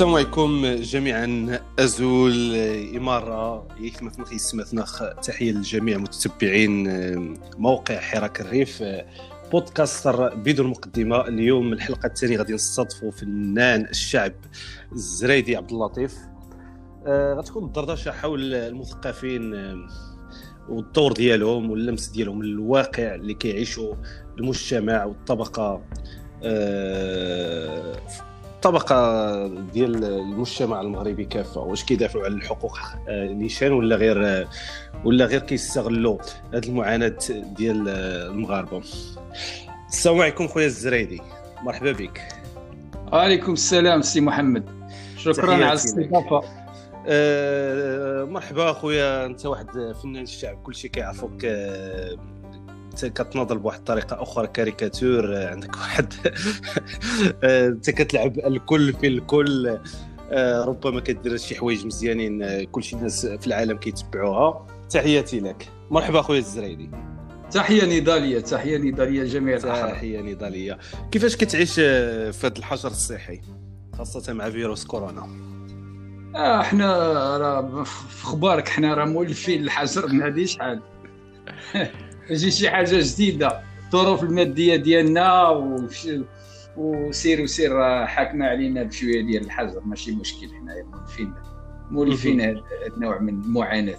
السلام عليكم جميعا. أزول إمارة يكما في سمعتنا تحية للجميع متتبعين موقع حراك الريف بودكاستر بدون مقدمة. اليوم الحلقة الثانية غادي نستضيفوا فنان الشعب الزريدي عبد اللطيف. آه، غتكون الدردشة حول المثقفين والدور ديالهم واللمس ديالهم للواقع اللي كيعيشوا المجتمع والطبقة آه، الطبقة ديال المجتمع المغربي كافة واش كيدافعوا على الحقوق آه، نيشان ولا غير ولا غير كيستغلوا هذه المعاناة ديال المغاربة؟ السلام عليكم خويا الزريدي مرحبا بك. وعليكم السلام سي محمد. شكرا على الاستضافة. أه مرحبا خويا انت واحد فنان الشعب كل شيء كيعرفوك أه كتناضل بواحد الطريقة أخرى كاريكاتور آه، عندك واحد. آه، انت كتلعب الكل في الكل. آه، ربما كدير شي حوايج مزيانين كل شي الناس في العالم كيتبعوها. تحياتي لك. مرحبا خويا الزرايدي تحية نضالية تحية نضالية لجميع تحية نضالية. كيفاش كتعيش في هذا الحجر الصحي؟ خاصة مع فيروس كورونا. آه إحنا راه في أخبارك إحنا راه مولفين الحجر من هذه شحال. تجي شي حاجة جديدة. الظروف المادية ديالنا وش... وسير وسير حاكمة علينا بشوية ديال الحجر. ماشي مشكل حنايا مولفين. مولفين هذا النوع من المعاناة.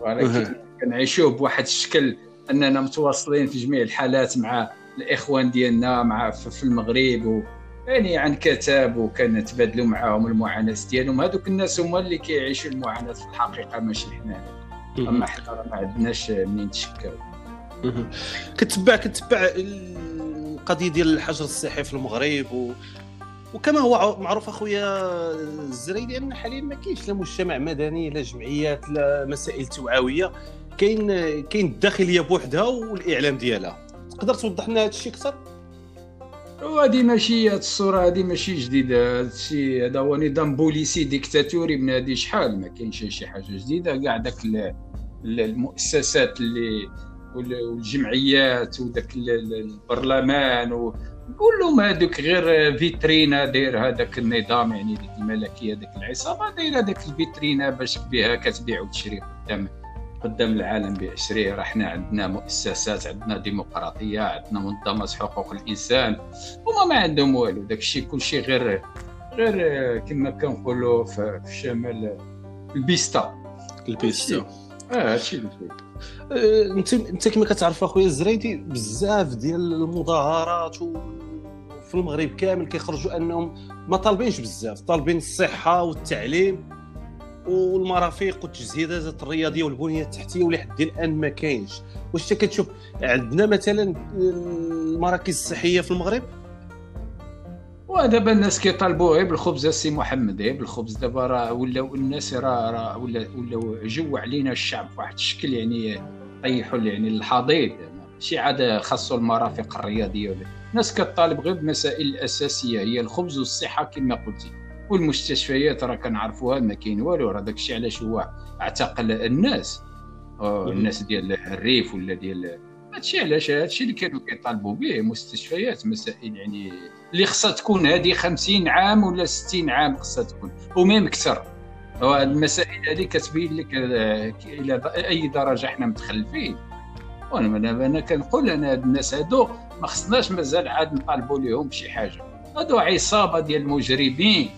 ولكن كنعيشوه بواحد الشكل أننا متواصلين في جميع الحالات مع الإخوان ديالنا مع في المغرب و يعني عن كتاب وكنتبادلوا معاهم المعاناة ديالهم. هذوك الناس هما اللي كيعيشوا المعاناة في الحقيقة ماشي حنا أما حنا ما عندناش منين نتشكاو كتبع كتبع القضية ديال الحجر الصحي في المغرب و... وكما هو معروف أخويا الزريدي ان حاليا ما كاينش لا مجتمع مدني لا جمعيات لا مسائل توعوية. كاين كاين الداخلية بوحدها والإعلام ديالها. تقدر توضح لنا هذا الشيء أكثر؟ وهذه ماشي هذه الصورة هذه ماشي جديده هذا الشيء هذا هو نظام بوليسي ديكتاتوري من هذه شحال؟ ما كاينش شي حاجة جديدة. كاع داك المؤسسات اللي والجمعيات وداك البرلمان كلهم هذوك غير فيترينا داير هذاك النظام يعني ديك الملكية ديك العصابة دايرة هذاك الفيترينا باش بها كتبيع وتشري قدام قدام العالم بأسره راه حنا عندنا مؤسسات عندنا ديمقراطية عندنا منظمات حقوق الإنسان هما ما عندهم والو. داك الشيء كلشي غير غير كما كنقولوا في شمال البيستا. البيستا. آه هادشي اللي آه، أنت أنت كما كتعرف أخويا الزريدي بزاف ديال المظاهرات في المغرب كامل كيخرجوا أنهم ما طالبينش بزاف. طالبين الصحة والتعليم. والمرافق والتجهيزات الرياضية والبنية التحتية ولحد الآن ما كاينش. واش انت كتشوف عندنا مثلا المراكز الصحية في المغرب؟ ودابا الناس كيطالبوا غير بالخبز السي محمد غير بالخبز. دابا راه ولاو الناس راه راه ولا ولاو جو علينا الشعب بواحد الشكل يعني طيحوا يعني الحضيض. شي عاد خاصو المرافق الرياضية الناس كطالب غير بالمسائل الاساسيه هي الخبز والصحة كما قلتي. والمستشفيات راه كنعرفوها ما كاين والو راه داكشي علاش هو اعتقل الناس. الناس ديال الريف ولا ديال هادشي علاش هادشي اللي كانوا كيطالبوا به مستشفيات مسائل يعني اللي خصها تكون هذه 50 عام ولا 60 عام خصها تكون وميم أكثر. المسائل هذه كتبين لك آه، إلى أي درجة إحنا متخلفين. وأنا أنا كنقول أنا هاد الناس هادو ما خصناش مازال عاد نطالبوا لهم بشي حاجة. هادو عصابة ديال المجرمين.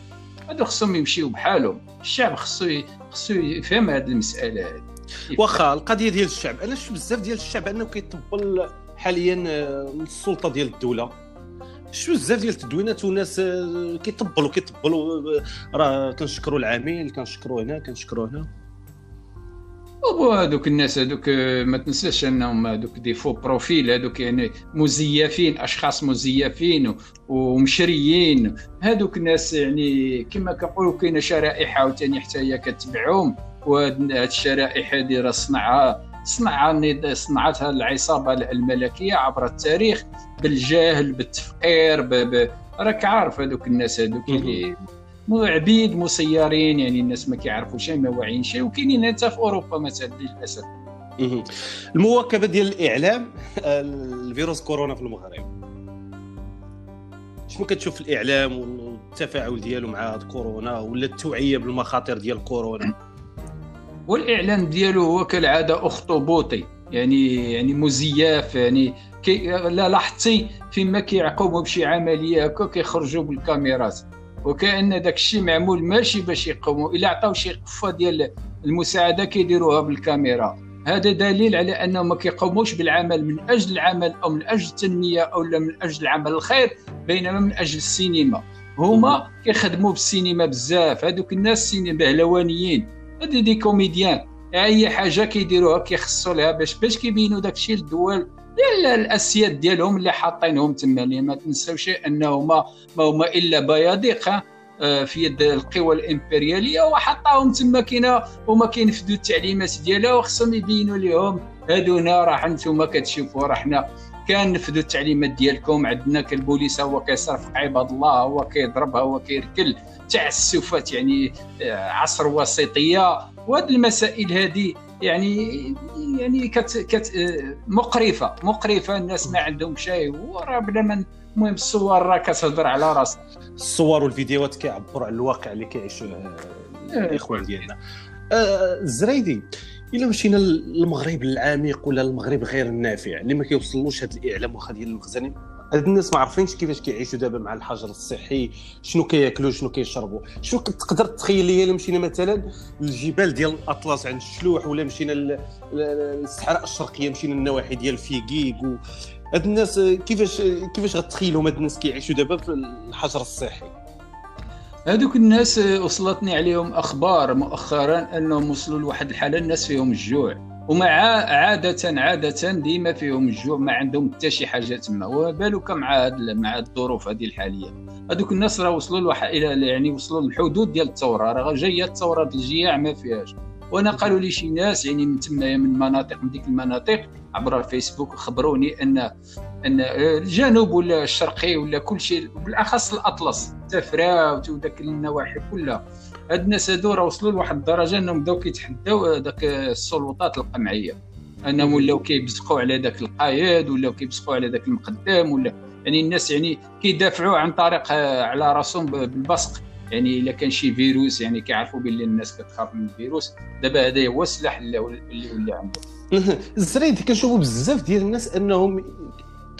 هادو خصهم يمشيو بحالهم. الشعب خصو خصو يفهم هذه المسألة هذه واخا القضية ديال الشعب أنا شفت بزاف ديال الشعب أنه كيطبل حاليا آه، السلطة ديال الدولة. شفت بزاف ديال التدوينات وناس آه، كيطبلوا كيطبلوا آه، راه كنشكروا العامل كنشكروا هنا كنشكروا هنا. وبو هذوك الناس هذوك ما تنساش انهم هذوك des faux profils هذوك يعني مزيفين أشخاص مزيفين ومشريين هذوك الناس يعني كما كنقولوا كاينة شرائح عاوتاني حتى هي كتبعهم وهاد الشرائح هذه راه صنعها صنعها صنعتها العصابة الملكية عبر التاريخ بالجهل بالتفقير. راك عارف هذوك الناس هذوك اللي عبيد مسيرين يعني الناس ما كيعرفوا شيء ما واعيين شيء وكاينين حتى في أوروبا مثلا للاسف المواكبة ديال الإعلام الفيروس كورونا في المغرب. شنو كتشوف الإعلام والتفاعل ديالو مع كورونا ولا التوعية بالمخاطر ديال كورونا؟ والاعلان ديالو هو كالعادة أخطبوطي يعني يعني مزيف يعني كي لا لاحظتي فيما كيعقوبوا بشي عملية هكا كيخرجوا بالكاميرات. وكأن داك الشيء معمول ماشي باش يقوموا إلا عطاو شي قفة ديال المساعدة كيديروها بالكاميرا. هذا دليل على أنهم ما كيقوموش بالعمل من أجل العمل أو من أجل التنمية أو من أجل العمل الخير بينما من أجل السينما. هما كيخدموا بالسينما بزاف. هذوك الناس السينما بهلوانيين. هذو des comédiens. أي حاجة كيديروها كيخصوا لها باش باش كيبينوا داك الشيء للدول الأسياد ديالهم اللي حاطينهم تما ما تنساوش انه ما ما هما إلا بيادق آه، في يد القوى الإمبريالية وحطاهم تما كاينة هما كينفذوا التعليمات ديالها وخصهم يبينوا لهم هادونا راه أنتم كتشوفوا راه حنا كنفذوا التعليمات ديالكم عندنا كالبوليس هو كيصرف عباد الله هو كيضرب هو كيركل تعسفات يعني آه، عصر وسيطيه وهذه المسائل هذه يعني يعني كت كت مقرفة مقرفة الناس ما عندهم شيء وراه بلا ما المهم الصور راه كتهضر على راسها. الصور والفيديوهات كيعبروا على الواقع اللي كيعيشوه إيه. الإخوان ديالنا. آه، الزريدي إلا مشينا للمغرب العميق ولا المغرب غير النافع اللي ما كيوصلوش هذا الإعلام واخا ديال المخزنين؟ هاد الناس ما عارفينش كيفاش كيعيشوا دابا مع الحجر الصحي شنو كياكلوا شنو كيشربوا. شنو تقدر تخيل لي الا مشينا مثلا للجبال ديال الأطلس عند الشلوح ولا مشينا للصحراء الشرقية مشينا للنواحي ديال فيكيك و... هاد الناس كيفاش كيفاش غتخيلهم هاد الناس كيعيشوا دابا في الحجر الصحي؟ هذوك الناس وصلتني عليهم أخبار مؤخرا أنهم وصلوا لواحد الحالة الناس فيهم الجوع. ومع عادة عادة ديما فيهم الجوع ما عندهم حتى شي حاجة تما وبالك مع مع الظروف هذه الحالية. هذوك الناس راه وصلوا لواحد إلى يعني وصلوا للحدود ديال الثورة راه جاية الثورة الجياع ما فيهاش. وأنا قالوا لي شي ناس يعني من تما من مناطق من ديك المناطق عبر الفيسبوك خبروني ان أن الجنوب ولا الشرقي ولا كل شيء بالأخص الأطلس تفراوت وداك النواحي كلها. هاد الناس هادو راه وصلوا لواحد الدرجة أنهم بداو كيتحداو داك السلطات القمعية. أنهم ولاو كيبزقوا على داك القائد ولاو كيبزقوا على داك المقدم ولا يعني الناس يعني كيدافعوا عن طريق على راسهم بالبصق. يعني إلا كان شي فيروس يعني كيعرفوا بلي الناس كتخاف من الفيروس. دابا هذا هو السلاح اللي ولا عندهم. الزريد كنشوفوا بزاف ديال الناس أنهم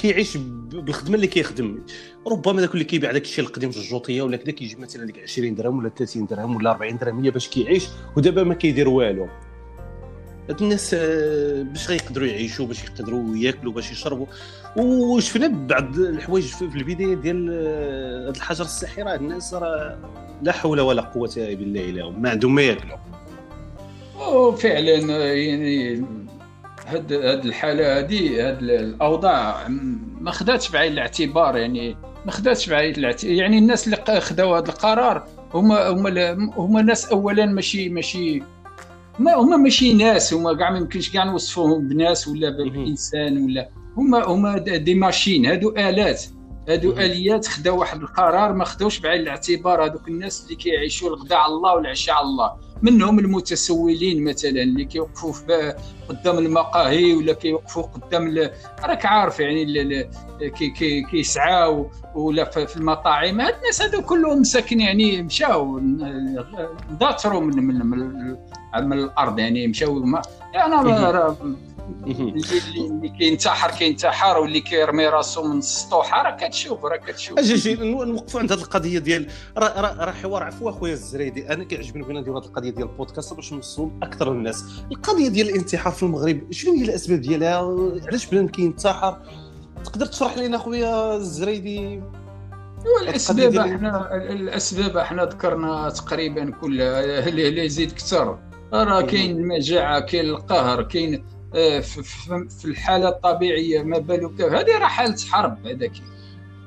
كيعيش بالخدمة اللي كيخدم. ربما داك اللي كيبيع داك الشيء القديم في الجوطية ولا كذا كيجي مثلا ديك 20 درهم ولا 30 درهم ولا 40 درهم باش كيعيش ودابا ما كيدير والو. هاد الناس آه، باش غيقدروا يعيشوا باش يقدروا ياكلوا باش يشربوا. وشفنا بعض الحوايج في البداية ديال آه، هذا الحجر الصحي راه الناس راه لا حول ولا قوة إلا بالله ما عندهم ما ياكلوا. فعلا يعني هاد هاد الحالة هادي هاد الأوضاع ما خداتش بعين الاعتبار يعني ما خداتش بعين الاعتبار يعني الناس اللي خداو هذا القرار هما هما هما ناس اولا ماشي ماشي ما هما ماشي ناس هما كاع ما يمكنش كاع نوصفوهم بناس ولا بانسان ولا هما هما دي ماشين هادو آلات هادو آليات خداو واحد القرار ما خداوش بعين الاعتبار هذوك الناس اللي كيعيشوا الغداء على الله والعشاء على الله. منهم المتسولين مثلا اللي كيوقفوا قدام المقاهي ولا كيوقفوا قدام راك عارف يعني كي كي كيسعاو ولا في المطاعم. هاد الناس هادو كلهم مساكن يعني مشاو داتروا من من, من, من الأرض يعني مشاو. ما يعني أنا اللي كينتحر كينتحر واللي كيرمي راسو من السطوحه راه كتشوف راه كتشوف. أجي أجي نوقفوا عند هذه القضية ديال راه راه حوار عفوا أخويا الزريدي. أنا كيعجبني بغينا نديروا هذه القضية ديال البودكاست باش نوصلوا أكثر الناس. القضية ديال الانتحار في المغرب شنو هي الأسباب ديالها؟ علاش بنادم كينتحر؟ تقدر تشرح لنا خويا الزريدي؟ الأسباب إحنا الأسباب إحنا ذكرنا تقريبا كلها اللي يزيد كثر؟ راه كاين المجاعة كاين القهر كاين في الحالة الطبيعية ما بالك هذه راه حالة حرب هذاك.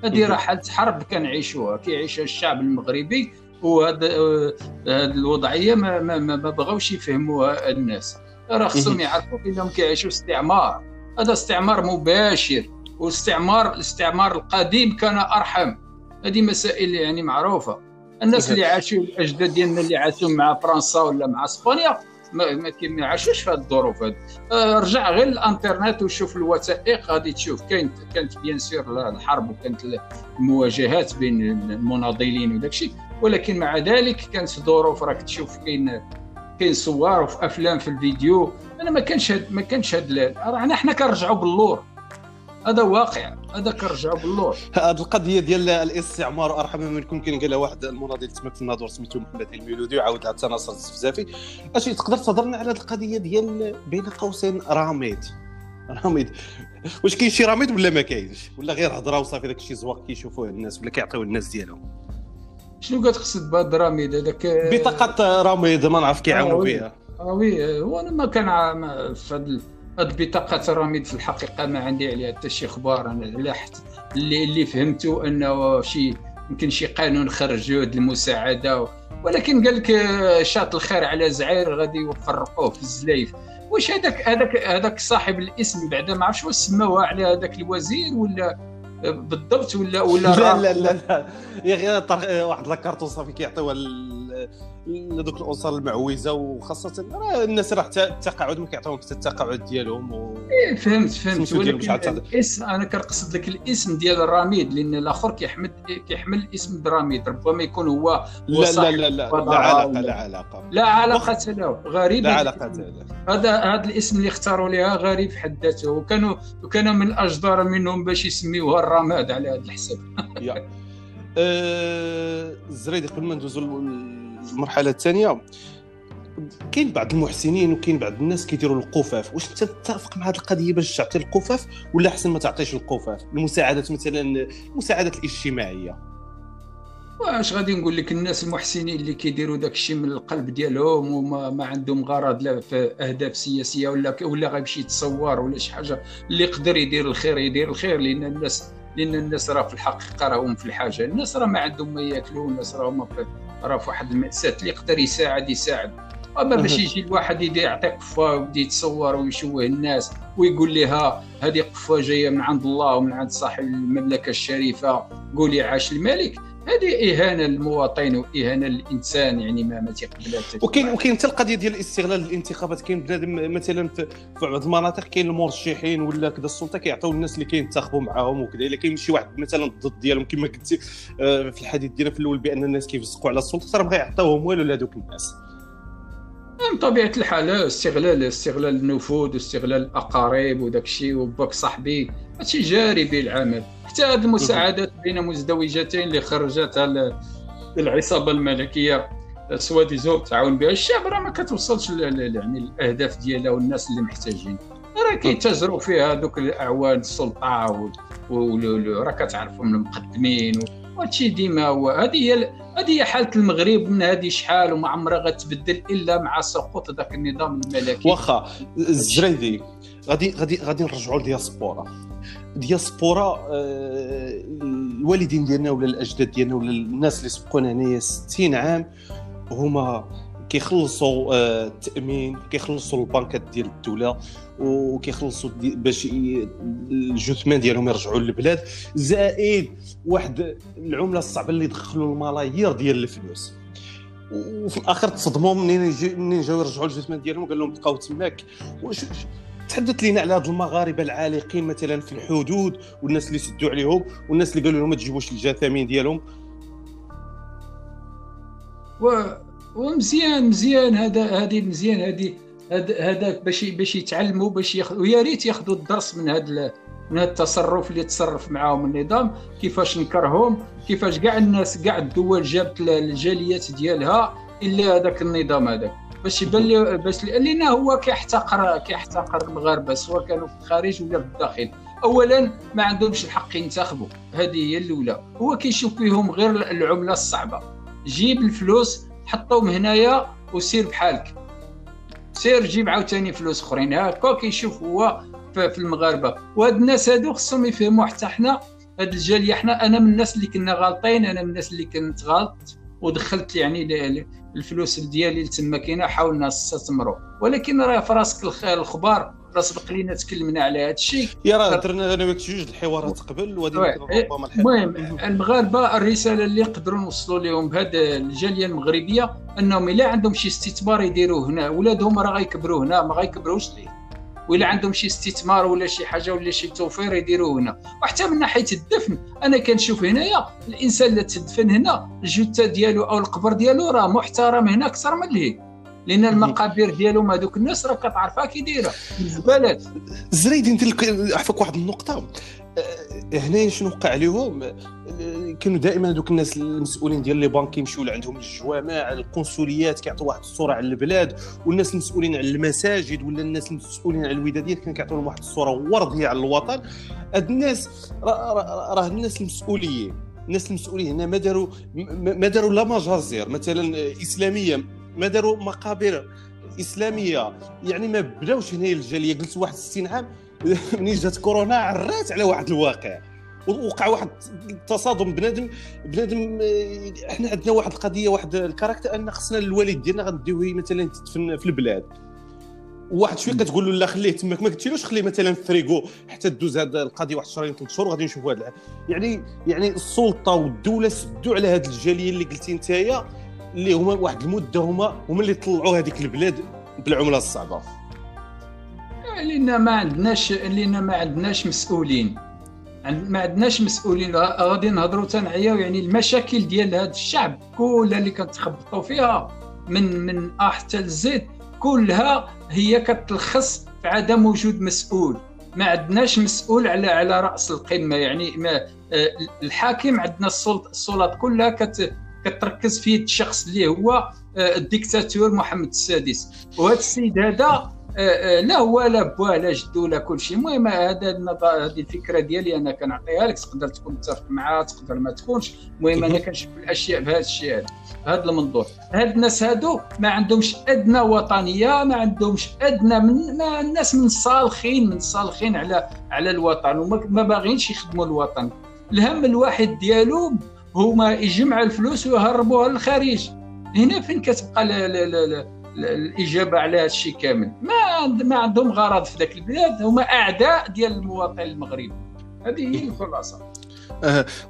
هذه راه حالة حرب كنعيشوها كيعيشها الشعب المغربي وهذا آه، هذه الوضعية ما, ما, ما بغاوش يفهموها الناس. راه خصهم يعرفوا بأنهم كيعيشوا استعمار. هذا استعمار مباشر والاستعمار الاستعمار القديم كان أرحم. هذه مسائل يعني معروفة. الناس اللي عاشوا الأجداد ديالنا اللي عاشوا مع فرنسا ولا مع إسبانيا ما, عاشوش في هذه الظروف هذه آه، رجع غير الانترنت وشوف الوثائق غادي تشوف كانت كانت bien sûr الحرب وكانت المواجهات بين المناضلين وداك الشيء ولكن مع ذلك كانت ظروف راك تشوف كاين كاين صور وفي أفلام في الفيديو. أنا ما كانش ما كانش هاد رانا حنا كنرجعوا باللور. هذا واقع هذا كنرجعوا باللور هذه القضية ديال الاستعمار أرحم من يكون كاين قالها واحد المناضل تما في الناظور سميتو محمد الميلودي وعاود لها تناصر الزفزافي. اش تقدر تهضرنا على هذه القضية ديال بين قوسين راميد؟ راميد. واش كاين شي راميد ولا ما كاينش؟ ولا غير هضرة وصافي داك الشيء زواق كيشوفوه الناس ولا كيعطيوه الناس ديالهم؟ شنو كتقصد بهاد الراميد هذاك بطاقة راميد ما نعرف كيعاونوا بها. آه وي وأنا ما كان في هاد هاد بطاقة الراميد في الحقيقة ما عندي عليها حتى شي أخبار. أنا لا اللي اللي فهمته أنه شي يمكن شي قانون خرجوه المساعدة ولكن قال لك شاط الخير على زعير غادي يفرقوه في الزلايف واش هذاك هذاك هذاك صاحب الاسم بعدا ما عرفتش واش سماوها على هذاك الوزير ولا بالضبط ولا ولا لا لا لا, لا. يا غير واحد لاكارتون صافي كيعطيوها لذوك الاسر المعوزه وخاصة الناس راه التقاعد ما كيعطيوهم حتى التقاعد ديالهم و... إيه فهمت فهمت. ولكن الاسم أنا كنقصد لك الاسم ديال الرميد لأن الآخر كيحمل كيحمل الاسم برميد ربما يكون هو, لا لا لا لا لا علاقة لا علاقة. لا علاقة له غريب. لا علاقة له هذا هذا الاسم اللي اختاروا لها غريب في حد ذاته وكانوا وكان من الأجدار منهم باش يسميوها الرماد على هذا الحساب. أه... زريدي قبل ما ندوزو المرحله الثانية كاين بعض المحسنين وكاين بعض الناس كيديروا القفاف. واش أنت تتفق مع هذه القضية باش تعطي القفاف ولا أحسن ما تعطيش القفاف؟ المساعدات مثلا المساعدات الاجتماعية. واش غادي نقول لك الناس المحسنين اللي كيديروا داك الشيء من القلب ديالهم وما ما عندهم غرض لا في أهداف سياسية ولا ولا غيمشي يتصور ولا شي حاجة اللي يقدر يدير الخير يدير الخير لأن الناس لأن الناس راه في الحقيقة راهم في الحاجة. الناس راه ما عندهم ما يأكلوا الناس راهم في راه في واحد المأساة اللي يقدر يساعد يساعد. أما باش يجي الواحد يدي يعطي قفة ويبدا يتصور ويشوه الناس ويقول لها هذه قفة جاية من عند الله ومن عند صاحب المملكة الشريفة قولي عاش الملك. هذه إهانة للمواطن وإهانة للإنسان يعني ما ما تيقبلهاش وكاين وكاين حتى القضية ديال استغلال الانتخابات كاين بنادم مثلا في بعض المناطق كاين المرشحين ولا كذا السلطة كيعطيو الناس اللي كينتخبوا معاهم وكذا. إلا كاين شي واحد مثلا ضد ديالهم كما قلتي آه، في الحديث ديالنا في الأول بأن الناس كيفسقوا على السلطة راه ما غيعطيوهم والو لهذوك الناس. من طبيعة الحال استغلال استغلال النفوذ واستغلال الأقارب وداك الشيء وباك صاحبي. هادشي جاري به العمل. حتى هذه المساعدات بين مزدوجتين اللي خرجتها العصابة الملكية سواديزو تعاون بها. الشعب راه ما كتوصلش يعني الأهداف ديالها والناس اللي محتاجين. راه كيتاجروا فيها دوك الأعوان السلطة راه كتعرفهم المقدمين وهادشي ديما هو. هذه هي هذه هي حالة المغرب من هذه شحال وما عمرها غتبدل إلا مع سقوط ذاك النظام الملكي. واخا الزريدي غادي غادي غادي نرجعوا للدياسبورا دياسبورا آه، الوالدين ديالنا ولا الأجداد ديالنا ولا الناس اللي سبقونا هنايا 60 عام هما كيخلصوا آه، التامين كيخلصوا البنكات ديال الدولة وكيخلصوا باش الجثمان ديالهم يرجعوا للبلاد. زائد واحد العملة الصعبة اللي دخلوا الملايير ديال الفلوس. وفي الآخر تصدموا منين منين يرجعوا الجثمان ديالهم؟ قال لهم بقاو تماك. تحدث لنا على هاد المغاربة العالقين مثلا في الحدود والناس اللي سدوا عليهم والناس اللي قالوا لهم ما تجيبوش الجثامين ديالهم؟ و... ومزيان مزيان هذا هذه مزيان هذه هذاك باش باش يتعلموا باش ياخذوا ويا ريت ياخذوا الدرس من هذا من هذا التصرف اللي تصرف معاهم النظام كيفاش نكرهم كيفاش كاع الناس كاع الدول جابت الجاليات ديالها إلا هذاك النظام هذاك. باش يبان باش لأن هو كيحتقر كيحتقر المغاربه سواء كانوا في الخارج ولا في الداخل. اولا ما عندهمش الحق ينتخبوا هذه هي الأولى. هو كيشوف فيهم غير العملة الصعبة. جيب الفلوس حطهم هنايا وسير بحالك. سير جيب عاوتاني فلوس أخرين. هكا كيشوف هو في المغاربة. وهاد الناس هادو خصهم يفهموا حتى حنا هاد الجالية حنا. أنا من الناس اللي كنا غالطين أنا من الناس اللي كنت غلط ودخلت يعني الفلوس ديالي تما كاينة حاولنا نستثمروا ولكن راه في راسك الخبار راه سبق لينا تكلمنا على هذا الشيء. يا راه درنا أنا وياك جوج الحوارات قبل وهذه ربما المهم المغاربة الرسالة اللي نقدروا نوصلوا لهم بهذه الجالية المغربية أنهم إلا عندهم شي استثمار يديروه هنا ولادهم راه غيكبروا هنا ما غيكبروش ليه؟ ولا عندهم شي استثمار ولا شي حاجة ولا شي توفير يديروه هنا. وحتى من ناحية الدفن أنا كنشوف هنايا الإنسان اللي تدفن هنا الجثة ديالو أو القبر ديالو راه محترم هنا أكثر من لهيه لأن المقابر ديالهم هذوك الناس راه كتعرفها كي دايرة. الزبالات ندير لك عفاك واحد النقطة. أه، هنا شنو وقع عليهم أه، كانوا دائما هذوك الناس المسؤولين ديال لي بانك يمشيو لعندهم الجوامع القنصليات كيعطوا واحد الصورة على البلاد والناس المسؤولين على المساجد ولا الناس المسؤولين على الوداديات كانوا كيعطوا لهم واحد الصورة وردية على الوطن. هاد الناس راه الناس المسؤولين الناس المسؤولين هنا ما داروا ما داروا لا مجازر مثلا إسلامية. ما داروا مقابر إسلامية. يعني ما بداوش هنا الجالية. قلت واحد 60 عام منين جات كورونا عرات على واحد الواقع. وقع واحد التصادم بنادم. بنادم إحنا عندنا واحد القضية واحد ال caractère أن خصنا الوالد ديالنا غنديوه مثلا يتدفن في البلاد. واحد شوية كتقول له لا خليه تماك ما قلتيلوش خليه مثلا في فريغو حتى دوز هذه القضية واحد شهرين ثلاث شهور وغادي نشوفوا هذا يعني يعني السلطة والدولة سدوا على هذه الجالية اللي قلتي نتايا. اللي هما واحد المدة هما هما اللي طلعوا هذيك البلاد بالعملة الصعبة. لأن ما عندناش لأن ما عندناش مسؤولين. ما عندناش مسؤولين. غادي نهضروا تنعياو يعني المشاكل ديال هذا الشعب كلها اللي كتخبطوا فيها من من أ حتى لزيد كلها هي كتلخص في عدم وجود مسؤول. ما عندناش مسؤول على على رأس القمة. يعني ما آه، الحاكم عندنا السلطات كلها كت كتركز في الشخص اللي هو آه، الديكتاتور محمد السادس. وهذا السيد هذا آه، آه، لا هو لا بواه لا جدو لا كل شيء. المهم هذا هذه الفكرة ديالي أنا كنعطيها لك تقدر تكون متفق معها تقدر ما تكونش. المهم أنا كنشوف الأشياء بهذا الشيء هذا بهذا المنظور. هاد الناس هادو ما عندهمش أدنى وطنية ما عندهمش أدنى من ما الناس من صالخين من صالخين على على الوطن وما باغينش يخدموا الوطن. الهم الواحد ديالو هما يجمع الفلوس ويهربوها للخارج. هنا فين كتبقى لا لا لا الإجابة على هذا الشيء كامل؟ ما ما عندهم غرض في ذاك البلاد هما أعداء ديال المواطن المغربي هذه هي الخلاصة.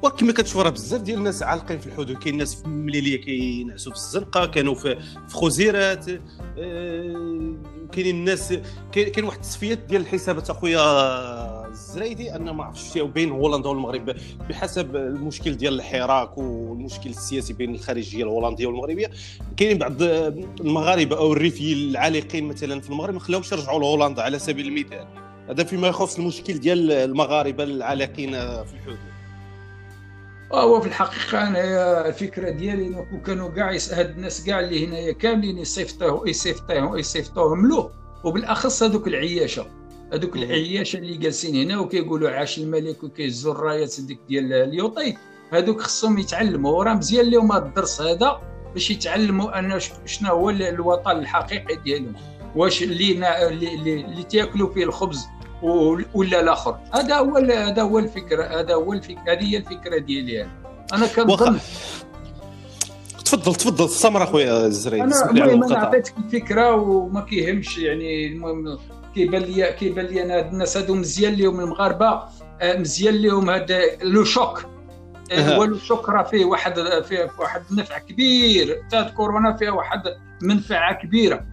وكما كتشوف راه بزاف ديال الناس عالقين في الحدود. كاين ناس في المليليه كينعسوا في الزنقة كانوا في, خوزيرات آه كاينين الناس كاين واحد التصفيات ديال الحسابات اخويا الزرايدي ان ما عرفتش بين هولندا والمغرب بحسب المشكل ديال الحراك والمشكل السياسي بين الخارجية الهولندية والمغربية. كاينين بعض المغاربة أو الريفيين العالقين مثلا في المغرب ما خلاهمش يرجعوا لهولندا على سبيل المثال. هذا فيما يخص المشكل ديال المغاربة العالقين في الحدود. هو في الحقيقة أنا الفكرة ديالي إنه كانوا كاع هاد الناس كاع اللي هنايا كاملين يصيفطوه يصيفطوهم يصيفطوهم له وبالأخص هذوك العياشة. هذوك العياشة اللي جالسين هنا وكيقولوا عاش الملك وكيهزوا الرايات ديك ديال اليوطي. هذوك خصهم يتعلموا وراه مزيان لهم هذا الدرس هذا باش يتعلموا أن شنو هو الوطن الحقيقي ديالهم. واش اللي اللي, اللي تاكلوا فيه الخبز ولا الآخر. هذا هو هذا هو الفكرة هذا هو الفكرة هذه هي الفكرة ديالي أنا. كنظن تفضل تفضل. استمر أخويا الزريد أنا المهم أنا عطيتك الفكرة وما كيهمش يعني المهم كيبان لي كيبان لي أنا هاد الناس هادو مزيان لهم المغاربة آه، مزيان لهم هذا لو شوك. آه، هو لو شوك راه فيه واحد فيه واحد النفع كبير. تاع كورونا فيها واحد منفعة كبيرة.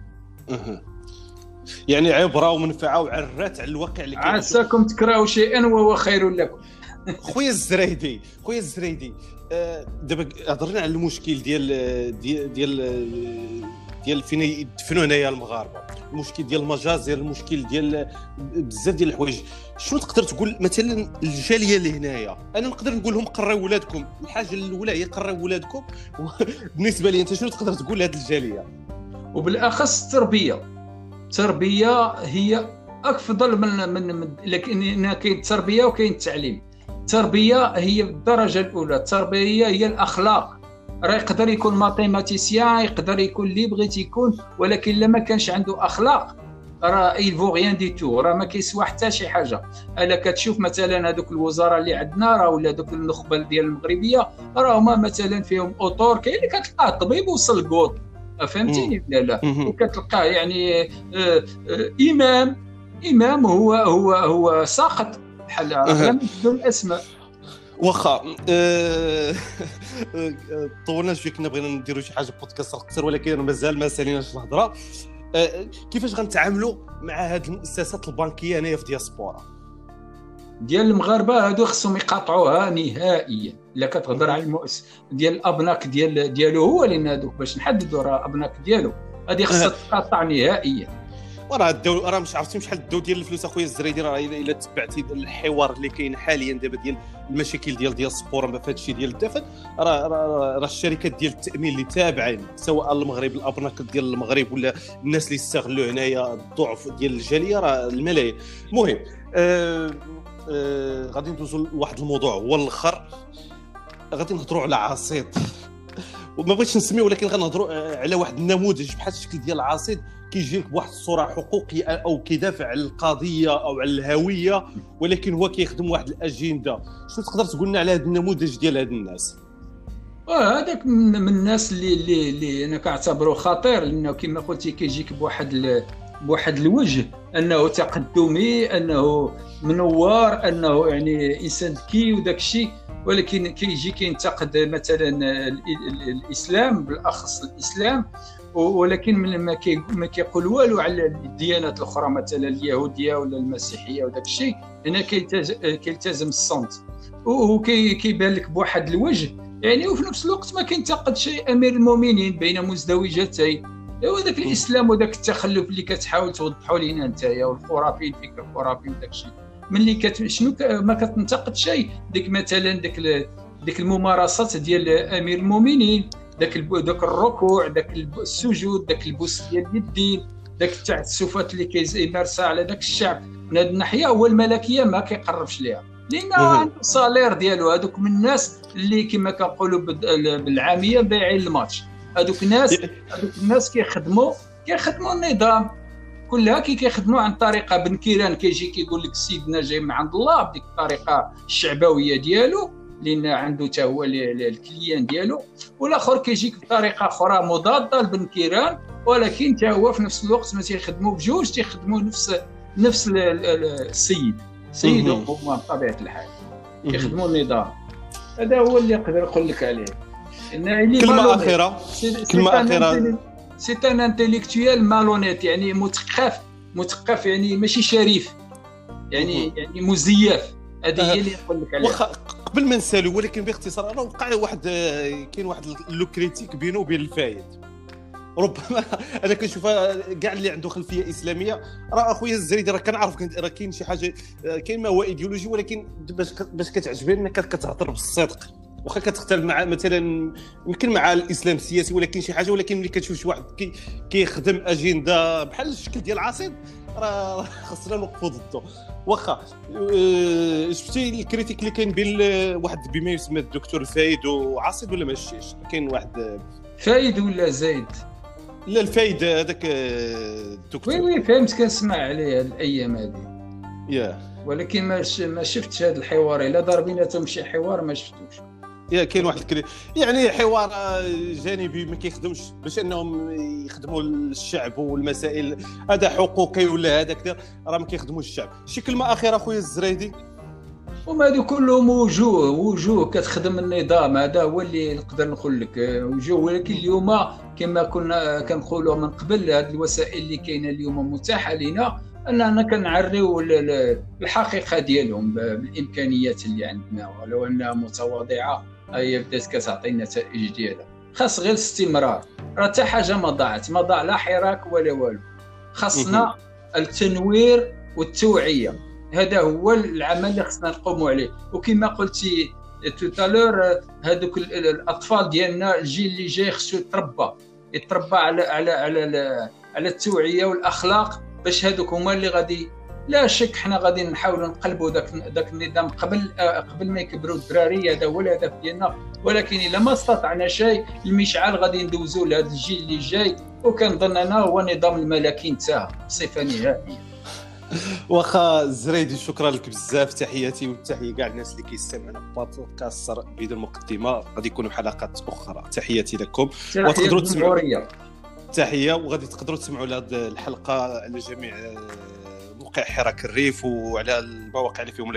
يعني عبرة ومنفعة وعرات على الواقع اللي كاين. عساكم تكرهوا شيئا وهو خير لكم. خويا الزريدي خويا الزريدي. آه، دابا هضرنا على المشكل ديال ديال ديال ديال فين يدفنوا هنايا المغاربة. المشكل ديال المجازر المشكل ديال بزاف ديال الحوايج. شنو تقدر تقول؟ مثلا الجالية اللي هنايا. أنا نقدر نقول لهم قراو ولادكم. الحاجة الأولى هي قراو ولادكم. بالنسبة لي أنت شنو تقدر تقول لهذه الجالية؟ وبالأخص التربية. التربيه هي أفضل من من, لكن كاين التربيه وكاين التعليم. التربيه هي الدرجة الأولى. التربيه هي الأخلاق. راه يقدر يكون mathématicien يقدر يكون اللي بغيت يكون ولكن إلا ما كانش عنده أخلاق راه il vaut rien du tout راه ما كيسوى حتى شي حاجة. ألا كتشوف مثلا هذوك الوزراء اللي عندنا راه ولا هذوك النخبة ديال المغربية راه هما مثلا فيهم auteur كاين اللي كتلقاه طبيب وصل كوط فهمتيني ولا لا؟ وكتلقاه يعني آه، آه، إمام إمام هو هو هو ساقط بحال لم بدون الاسماء واخا أه... طولنا شوية كنا بغينا نديروا شي حاجة بودكاست أكثر ولكن مازال ما ساليناش الهضرة. كيفاش غنتعاملوا مع هذه المؤسسات البنكية هنايا في دياسبورا؟ ديال المغاربة هادو خصهم يقاطعوها نهائيا. إلا كتهضر على المؤسس ديال الأبناك ديال ديالو هو لأن هادوك باش نحددوا راه أبناك ديالو. هذه خصها تقاطع نهائيا. وراه الدول راه مش عرفتي شحال الدو ديال الفلوس أخويا الزريدي راه الا تبعتي الحوار اللي كاين حاليا دابا ديال المشاكل ديال دياسبورا في هذا الشيء ديال الدفن راه راه الشركات ديال التأمين اللي تابعين سواء المغرب الأبناك ديال المغرب ولا الناس اللي يستغلوا هنايا الضعف ديال الجالية راه الملايين. المهم آه آه غادي ندوزو لواحد الموضوع. هو الآخر غادي نهضروا على عصيد. وما بغيتش نسميه ولكن غنهضروا آه، على واحد النموذج بحال الشكل ديال العصيد كيجي لك بواحد الصورة حقوقية أو كيدافع على القضية أو على الهوية ولكن هو كيخدم واحد الأجندة. شنو تقدر تقول لنا على هذا النموذج ديال هاد الناس؟ آه هذاك من الناس اللي اللي, اللي أنا كنعتبره خطير لأنه كما قلتي كيجيك بواحد بواحد الوجه. أنه تقدمي أنه منور أنه يعني إنسان ذكي وداك الشيء. ولكن كيجي كينتقد مثلا الإسلام بالأخص الإسلام. ولكن ما ما كيقول والو على الديانات الأخرى مثلا اليهودية ولا المسيحية وداك الشيء هنا كيلتزم الصمت. وكيبان لك بواحد الوجه. يعني وفي نفس الوقت ما كينتقد شيء أمير المؤمنين بين مزدوجتين هو ذاك الإسلام وذاك التخلف اللي كتحاول توضحوا لينا نتايا والخرافي الفكر الخرافي وداك الشيء. ملي كت... شنو ما كتنتقد شيء ديك مثلا ديك ديك الممارسات ديال أمير المؤمنين ذاك ذاك الركوع ذاك السجود ذاك البوس ديال اليدين ذاك التعسفات اللي كيمارسها على ذاك الشعب. من هذه الناحية هو الملكية ما كيقربش ليها. لأن عنده الصالير ديالو هذوك من الناس اللي كما كنقولوا بالعامية بايعين الماتش. هذوك الناس هذوك الناس كيخدموا كيخدموا النظام. كلها كي كيخدموا عن طريقة بن كيران كيجي كيقول لك سيدنا جاي من عند الله بديك الطريقة الشعبوية ديالو لأن عنده حتى هو الكليان ديالو. والآخر كيجيك بطريقة أخرى مضادة لبن كيران ولكن حتى هو في نفس الوقت ما تيخدموا بجوج تيخدموا نفس نفس السيد. سيد هما بطبيعة الحال. كيخدموا النظام. هذا هو اللي نقدر نقول لك عليه. كلمة أخيرة. كلمة أخيرة. c'est un intellectuel malhonnête يعني مثقف مثقف يعني ماشي شريف. يعني يعني مزيف. هذه هي اللي نقول لك عليها. قبل ما نسالو ولكن باختصار راه وقع واحد كاين واحد le critique بينه وبين الفايد. ربما أنا كنشوفها كاع اللي عنده خلفية إسلامية. راه أخويا الزريدي راه كنعرف راه كاين شي حاجة كاين ما هو إيديولوجي ولكن باش باش كتعجبني انك كتهضر بالصدق. واخا كتختلف مع مثلا يمكن مع الإسلام السياسي ولكن شي حاجة ولكن ملي كتشوف شي واحد كيخدم أجندة بحال الشكل ديال عاصم راه خاصنا نوقفوا ضده. واخا أه شفتي ال critique اللي كاين بين واحد بما يسمى الدكتور فايد وعصيد ولا ما شفتيش كاين واحد فايد ولا زايد؟ لا الفايد هذاك الدكتور. oui oui فهمت كنسمع عليه الأيام هذه يا. ولكن ما ما شفتش هذا الحوار إلا دار بيناتهم شي حوار ما شفتوش. يا كاين واحد ال cri يعني حوار جانبي ما كيخدمش باش إنهم يخدموا الشعب والمسائل هذا حقوقي ولا هذا كذا راه ما كيخدموش الشعب. شي كلمه اخيره أخويا الزريدي. وما هذو كلهم وجوه وجوه كتخدم النظام هذا هو اللي نقدر نقول لك. وجوه ولكن اليوم كما كنا كنقولوا من قبل هذه الوسائل اللي كاينة اليوم متاحه لنا أننا كنعريو الحقيقة ديالهم بالإمكانيات اللي عندنا ولو أنها متواضعة. هي بدات كتعطي النتائج ديالها. خاص غير الاستمرار. راه حتى حاجة ما ضاعت. ما ضاع لا حراك ولا والو. خاصنا التنوير والتوعية. هذا هو العمل اللي خصنا نقوموا عليه. وكما قلتي توتالور هذوك الأطفال ديالنا الجيل اللي جاي خصو يتربى. يتربى على على على على التوعية والأخلاق باش هذوك هما اللي غادي لا شك حنا غادي نحاولوا نقلبوا ذاك ذاك النظام قبل قبل ما يكبروا الدراري هذا هو الهدف ديالنا. ولكن إلا ما استطعنا شيء المشعل غادي ندوزوا لهذا الجيل اللي جاي. وكنظن أنا هو نظام الملكي انتهى بصفة نهائية. واخا زريدي شكرا لك بزاف. تحياتي والتحية كاع الناس اللي كيستمعونا في بودكاست بدون مقدمة. غادي يكونوا حلقات أخرى. تحياتي لكم. وتقدروا تسمعوا تحية. وغادي تقدروا تسمعوا لهذه الحلقة على جميع موقع حراك الريف وعلى المواقع اللي فيهم